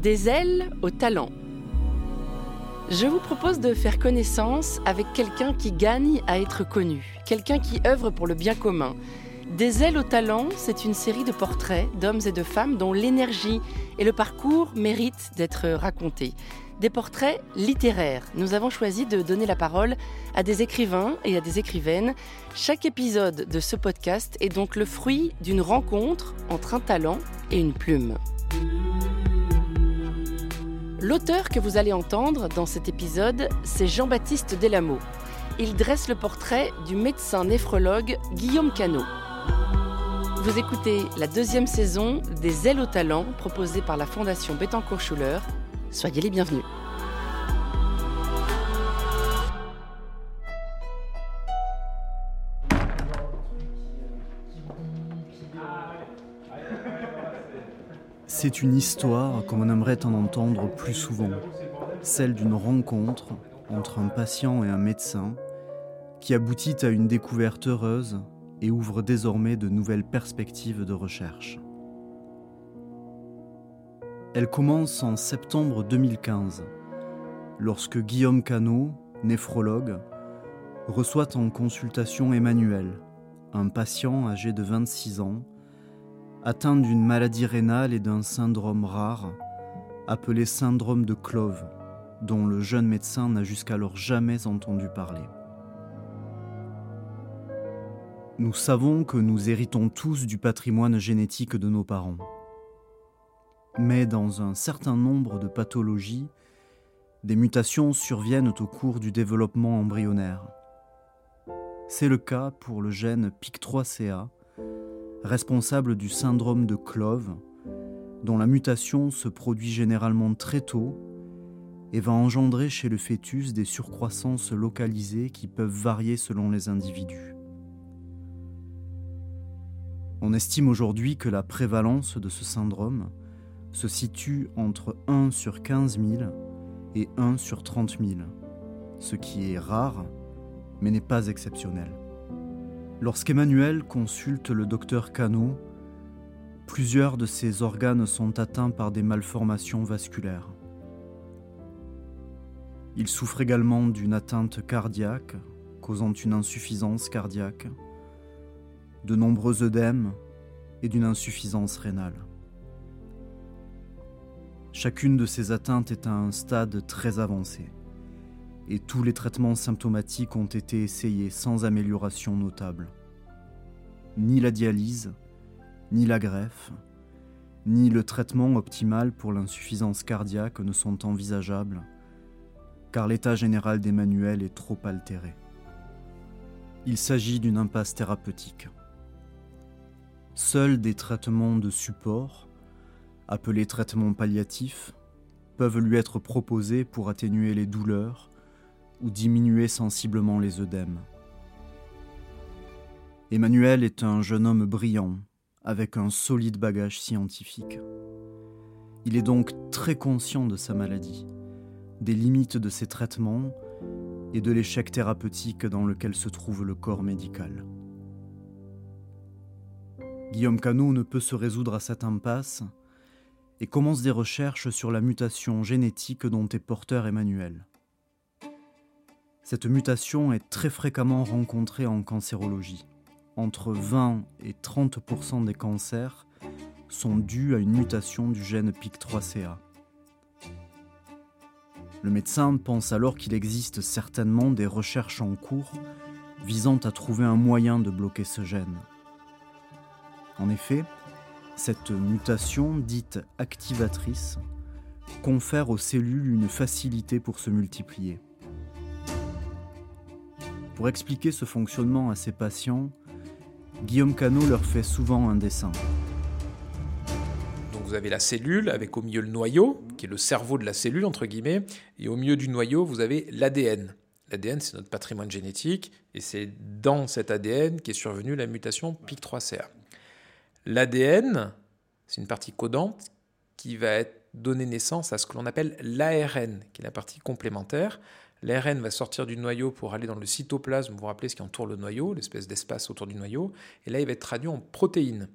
Des ailes au talent. Je vous propose de faire connaissance avec quelqu'un qui gagne à être connu, quelqu'un qui œuvre pour le bien commun. Des ailes au talent, c'est une série de portraits d'hommes et de femmes dont l'énergie et le parcours méritent d'être racontés. Des portraits littéraires. Nous avons choisi de donner la parole à des écrivains et à des écrivaines. Chaque épisode de ce podcast est donc le fruit d'une rencontre entre un talent et une plume. L'auteur que vous allez entendre dans cet épisode, c'est Jean-Baptiste Delameau. Il dresse le portrait du médecin néphrologue Guillaume Canot. Vous écoutez la deuxième saison des Ailes au talent proposée par la Fondation Bettencourt-Schuller. Soyez les bienvenus. C'est une histoire comme on aimerait en entendre plus souvent, celle d'une rencontre entre un patient et un médecin qui aboutit à une découverte heureuse et ouvre désormais de nouvelles perspectives de recherche. Elle commence en septembre 2015, lorsque Guillaume Canot, néphrologue, reçoit en consultation Emmanuel, un patient âgé de 26 ans atteint d'une maladie rénale et d'un syndrome rare, appelé syndrome de Clove, dont le jeune médecin n'a jusqu'alors jamais entendu parler. Nous savons que nous héritons tous du patrimoine génétique de nos parents. Mais dans un certain nombre de pathologies, des mutations surviennent au cours du développement embryonnaire. C'est le cas pour le gène PIC3CA, responsable du syndrome de Clove, dont la mutation se produit généralement très tôt et va engendrer chez le fœtus des surcroissances localisées qui peuvent varier selon les individus. On estime aujourd'hui que la prévalence de ce syndrome se situe entre 1 sur 15 000 et 1 sur 30 000, ce qui est rare mais n'est pas exceptionnel. Lorsqu'Emmanuel consulte le docteur Cano, plusieurs de ses organes sont atteints par des malformations vasculaires. Il souffre également d'une atteinte cardiaque causant une insuffisance cardiaque, de nombreux œdèmes et d'une insuffisance rénale. Chacune de ces atteintes est à un stade très avancé et tous les traitements symptomatiques ont été essayés sans amélioration notable. Ni la dialyse, ni la greffe, ni le traitement optimal pour l'insuffisance cardiaque ne sont envisageables, car l'état général d'Emmanuel est trop altéré. Il s'agit d'une impasse thérapeutique. Seuls des traitements de support, appelés traitements palliatifs, peuvent lui être proposés pour atténuer les douleurs ou diminuer sensiblement les œdèmes. Emmanuel est un jeune homme brillant, avec un solide bagage scientifique. Il est donc très conscient de sa maladie, des limites de ses traitements et de l'échec thérapeutique dans lequel se trouve le corps médical. Guillaume Canot ne peut se résoudre à cette impasse et commence des recherches sur la mutation génétique dont est porteur Emmanuel. Cette mutation est très fréquemment rencontrée en cancérologie. Entre 20 et 30% des cancers sont dus à une mutation du gène PIC3CA. Le médecin pense alors qu'il existe certainement des recherches en cours visant à trouver un moyen de bloquer ce gène. En effet, cette mutation dite activatrice confère aux cellules une facilité pour se multiplier. Pour expliquer ce fonctionnement à ses patients, Guillaume Canot leur fait souvent un dessin. Donc vous avez la cellule avec au milieu le noyau, qui est le cerveau de la cellule, entre guillemets, et au milieu du noyau, vous avez l'ADN. L'ADN, c'est notre patrimoine génétique, et c'est dans cet ADN qu'est survenue la mutation PIC3CA. L'ADN, c'est une partie codante qui va être donner naissance à ce que l'on appelle l'ARN, qui est la partie complémentaire. L'ARN va sortir du noyau pour aller dans le cytoplasme, vous vous rappelez ce qui entoure le noyau, l'espèce d'espace autour du noyau, et là il va être traduit en protéines.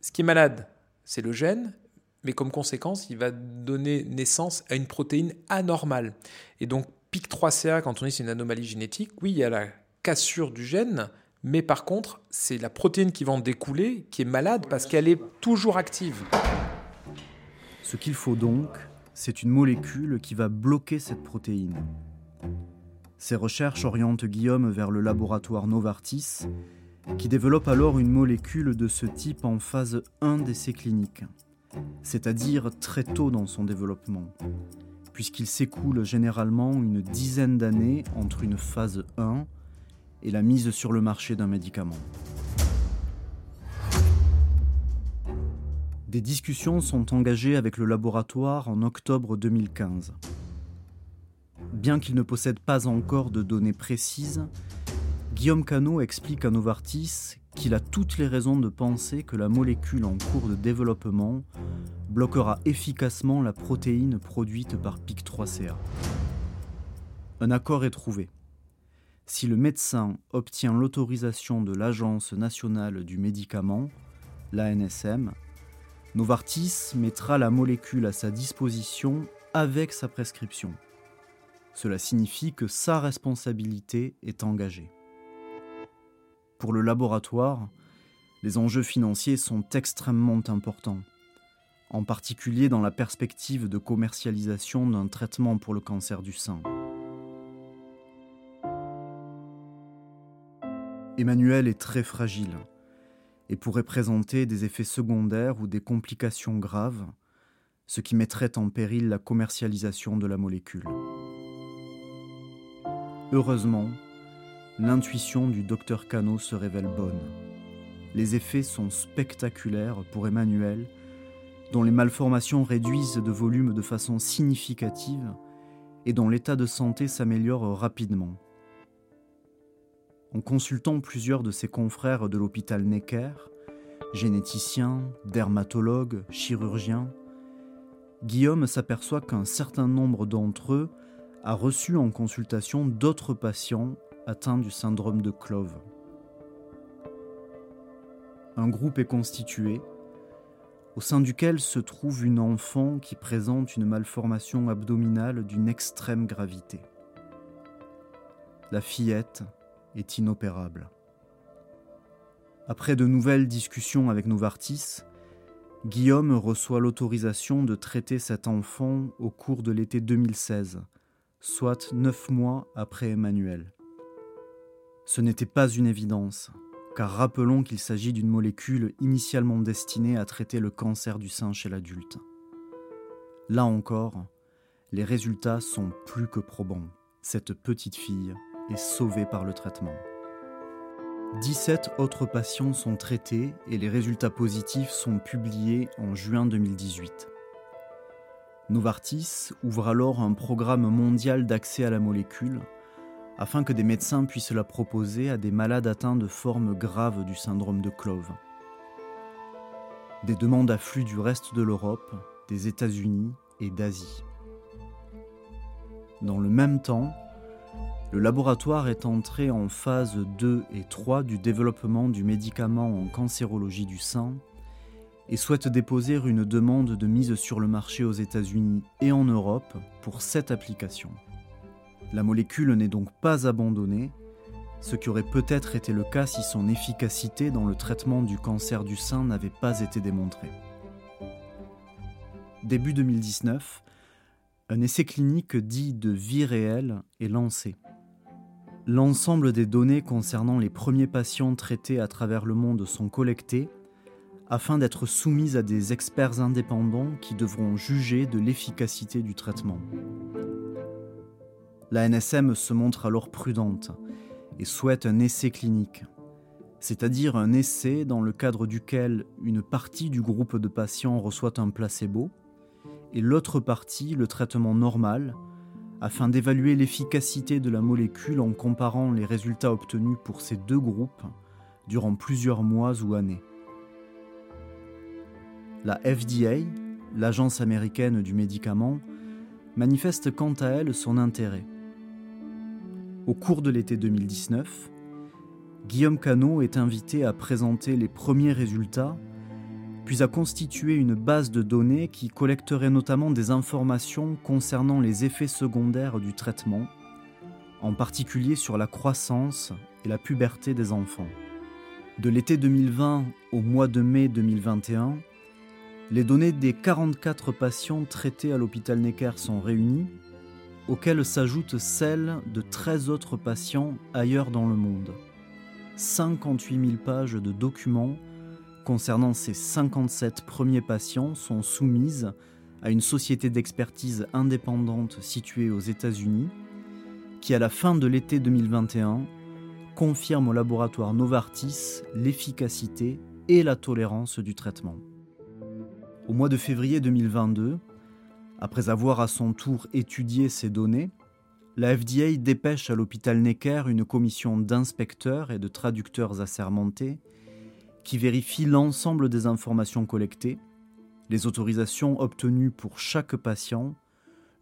Ce qui est malade, c'est le gène, mais comme conséquence, il va donner naissance à une protéine anormale. Et donc, PIC3CA, quand on dit c'est une anomalie génétique, oui, il y a la cassure du gène, mais par contre, c'est la protéine qui va en découler qui est malade parce qu'elle est toujours active. Ce qu'il faut donc, c'est une molécule qui va bloquer cette protéine. Ces recherches orientent Guillaume vers le laboratoire Novartis, qui développe alors une molécule de ce type en phase 1 d'essai cliniques, c'est-à-dire très tôt dans son développement, puisqu'il s'écoule généralement une dizaine d'années entre une phase 1 et la mise sur le marché d'un médicament. Des discussions sont engagées avec le laboratoire en octobre 2015. Bien qu'il ne possède pas encore de données précises, Guillaume Cano explique à Novartis qu'il a toutes les raisons de penser que la molécule en cours de développement bloquera efficacement la protéine produite par PIC3CA. Un accord est trouvé. Si le médecin obtient l'autorisation de l'Agence nationale du médicament, l'ANSM, Novartis mettra la molécule à sa disposition avec sa prescription. Cela signifie que sa responsabilité est engagée. Pour le laboratoire, les enjeux financiers sont extrêmement importants, en particulier dans la perspective de commercialisation d'un traitement pour le cancer du sein. Emmanuel est très fragile et pourrait présenter des effets secondaires ou des complications graves, ce qui mettrait en péril la commercialisation de la molécule. Heureusement, l'intuition du docteur Cano se révèle bonne. Les effets sont spectaculaires pour Emmanuel, dont les malformations réduisent de volume de façon significative et dont l'état de santé s'améliore rapidement. En consultant plusieurs de ses confrères de l'hôpital Necker, généticiens, dermatologues, chirurgiens, Guillaume s'aperçoit qu'un certain nombre d'entre eux a reçu en consultation d'autres patients atteints du syndrome de Clove. Un groupe est constitué, au sein duquel se trouve une enfant qui présente une malformation abdominale d'une extrême gravité. La fillette est inopérable. Après de nouvelles discussions avec Novartis, Guillaume reçoit l'autorisation de traiter cet enfant au cours de l'été 2016, soit neuf mois après Emmanuel. Ce n'était pas une évidence, car rappelons qu'il s'agit d'une molécule initialement destinée à traiter le cancer du sein chez l'adulte. Là encore, les résultats sont plus que probants. Cette petite fille est sauvée par le traitement. 17 autres patients sont traités et les résultats positifs sont publiés en juin 2018. Novartis ouvre alors un programme mondial d'accès à la molécule afin que des médecins puissent la proposer à des malades atteints de formes graves du syndrome de Clove. Des demandes affluent du reste de l'Europe, des États-Unis et d'Asie. Dans le même temps, le laboratoire est entré en phase 2 et 3 du développement du médicament en cancérologie du sein et souhaite déposer une demande de mise sur le marché aux États-Unis et en Europe pour cette application. La molécule n'est donc pas abandonnée, ce qui aurait peut-être été le cas si son efficacité dans le traitement du cancer du sein n'avait pas été démontrée. Début 2019, un essai clinique dit de vie réelle est lancé. L'ensemble des données concernant les premiers patients traités à travers le monde sont collectées afin d'être soumises à des experts indépendants qui devront juger de l'efficacité du traitement. La NSM se montre alors prudente et souhaite un essai clinique, c'est-à-dire un essai dans le cadre duquel une partie du groupe de patients reçoit un placebo et l'autre partie le traitement normal afin d'évaluer l'efficacité de la molécule en comparant les résultats obtenus pour ces deux groupes durant plusieurs mois ou années. La FDA, l'agence américaine du médicament, manifeste quant à elle son intérêt. Au cours de l'été 2019, Guillaume Cano est invité à présenter les premiers résultats puis a constitué une base de données qui collecterait notamment des informations concernant les effets secondaires du traitement, en particulier sur la croissance et la puberté des enfants. De l'été 2020 au mois de mai 2021, les données des 44 patients traités à l'hôpital Necker sont réunies, auxquelles s'ajoutent celles de 13 autres patients ailleurs dans le monde. 58 000 pages de documents concernant ces 57 premiers patients sont soumises à une société d'expertise indépendante située aux États-Unis qui, à la fin de l'été 2021, confirme au laboratoire Novartis l'efficacité et la tolérance du traitement. Au mois de février 2022, après avoir à son tour étudié ces données, la FDA dépêche à l'hôpital Necker une commission d'inspecteurs et de traducteurs assermentés qui vérifie l'ensemble des informations collectées, les autorisations obtenues pour chaque patient,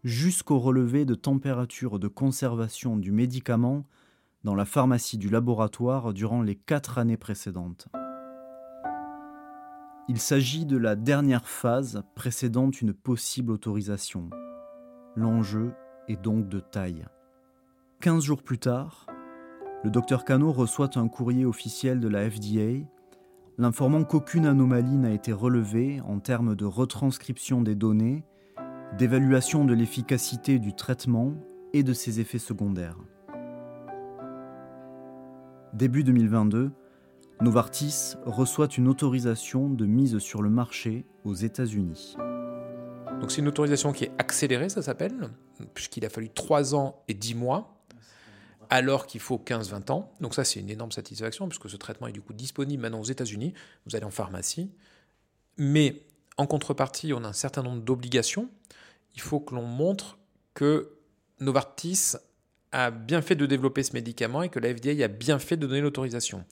jusqu'au relevé de température de conservation du médicament dans la pharmacie du laboratoire durant les quatre années précédentes. Il s'agit de la dernière phase précédant une possible autorisation. L'enjeu est donc de taille. Quinze jours plus tard, le docteur Cano reçoit un courrier officiel de la FDA l'informant qu'aucune anomalie n'a été relevée en termes de retranscription des données, d'évaluation de l'efficacité du traitement et de ses effets secondaires. Début 2022, Novartis reçoit une autorisation de mise sur le marché aux États-Unis. Donc c'est une autorisation qui est accélérée, ça s'appelle, puisqu'il a fallu 3 ans et 10 mois, alors qu'il faut 15-20 ans. Donc ça c'est une énorme satisfaction, puisque ce traitement est du coup disponible maintenant aux États-Unis. Vous allez en pharmacie. Mais en contrepartie, on a un certain nombre d'obligations. Il faut que l'on montre que Novartis a bien fait de développer ce médicament et que la FDA a bien fait de donner l'autorisation.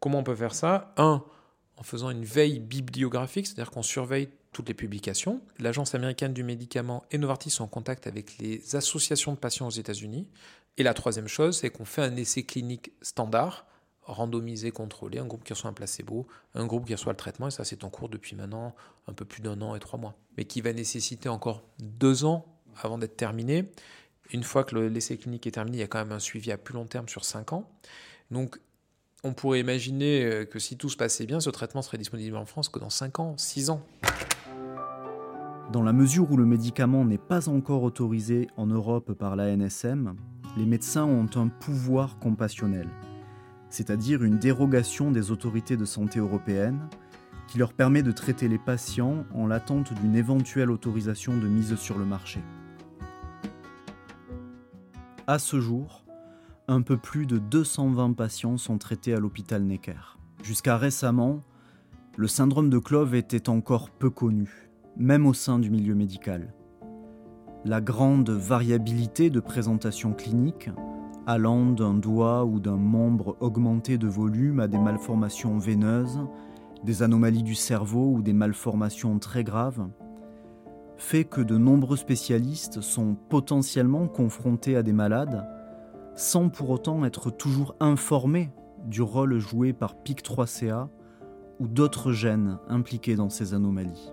Comment on peut faire ça? Un, en faisant une veille bibliographique, c'est-à-dire qu'on surveille toutes les publications. L'Agence américaine du médicament et Novartis sont en contact avec les associations de patients aux États-Unis. Et la troisième chose, c'est qu'on fait un essai clinique standard, randomisé, contrôlé, un groupe qui reçoit un placebo, un groupe qui reçoit le traitement, et ça c'est en cours depuis maintenant un peu plus d'un an et trois mois, mais qui va nécessiter encore deux ans avant d'être terminé. Une fois que l'essai clinique est terminé, il y a quand même un suivi à plus long terme sur cinq ans. Donc on pourrait imaginer euh, que si tout se passait bien, ce traitement serait disponible en France que dans 5 ans, 6 ans. Dans la mesure où le médicament n'est pas encore autorisé en Europe par l'ANSM, les médecins ont un pouvoir compassionnel, c'est-à-dire une dérogation des autorités de santé européennes qui leur permet de traiter les patients en l'attente d'une éventuelle autorisation de mise sur le marché. À ce jour, un peu plus de 220 patients sont traités à l'hôpital Necker. Jusqu'à récemment, le syndrome de Clove était encore peu connu, même au sein du milieu médical. La grande variabilité de présentation clinique, allant d'un doigt ou d'un membre augmenté de volume à des malformations veineuses, des anomalies du cerveau ou des malformations très graves, fait que de nombreux spécialistes sont potentiellement confrontés à des malades sans pour autant être toujours informé du rôle joué par PIC3CA ou d'autres gènes impliqués dans ces anomalies.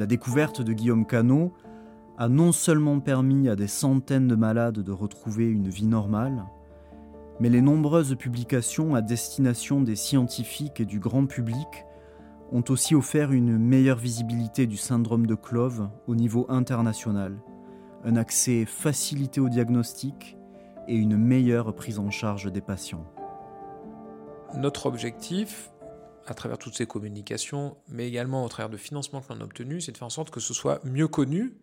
La découverte de Guillaume Canot a non seulement permis à des centaines de malades de retrouver une vie normale, mais les nombreuses publications à destination des scientifiques et du grand public ont aussi offert une meilleure visibilité du syndrome de Clove au niveau international un accès facilité au diagnostic et une meilleure prise en charge des patients. Notre objectif, à travers toutes ces communications, mais également au travers de financements que l'on a obtenus, c'est de faire en sorte que ce soit mieux connu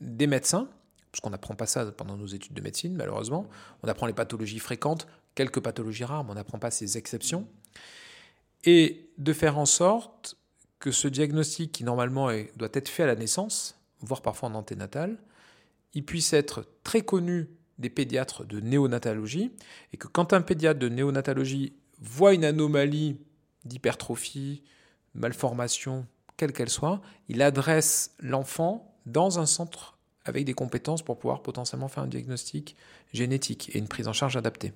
des médecins, parce qu'on n'apprend pas ça pendant nos études de médecine, malheureusement. On apprend les pathologies fréquentes, quelques pathologies rares, mais on n'apprend pas ces exceptions. Et de faire en sorte que ce diagnostic, qui normalement doit être fait à la naissance, voire parfois en anténatal, il puisse être très connu des pédiatres de néonatologie, et que quand un pédiatre de néonatologie voit une anomalie d'hypertrophie, malformation, quelle qu'elle soit, il adresse l'enfant dans un centre avec des compétences pour pouvoir potentiellement faire un diagnostic génétique et une prise en charge adaptée.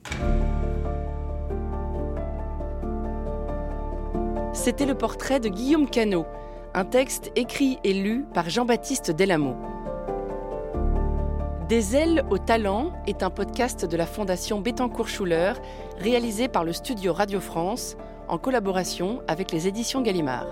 C'était le portrait de Guillaume Canot, un texte écrit et lu par Jean-Baptiste Delamo. Des ailes au talent est un podcast de la Fondation Bettencourt-Schuller, réalisé par le studio Radio France en collaboration avec les éditions Gallimard.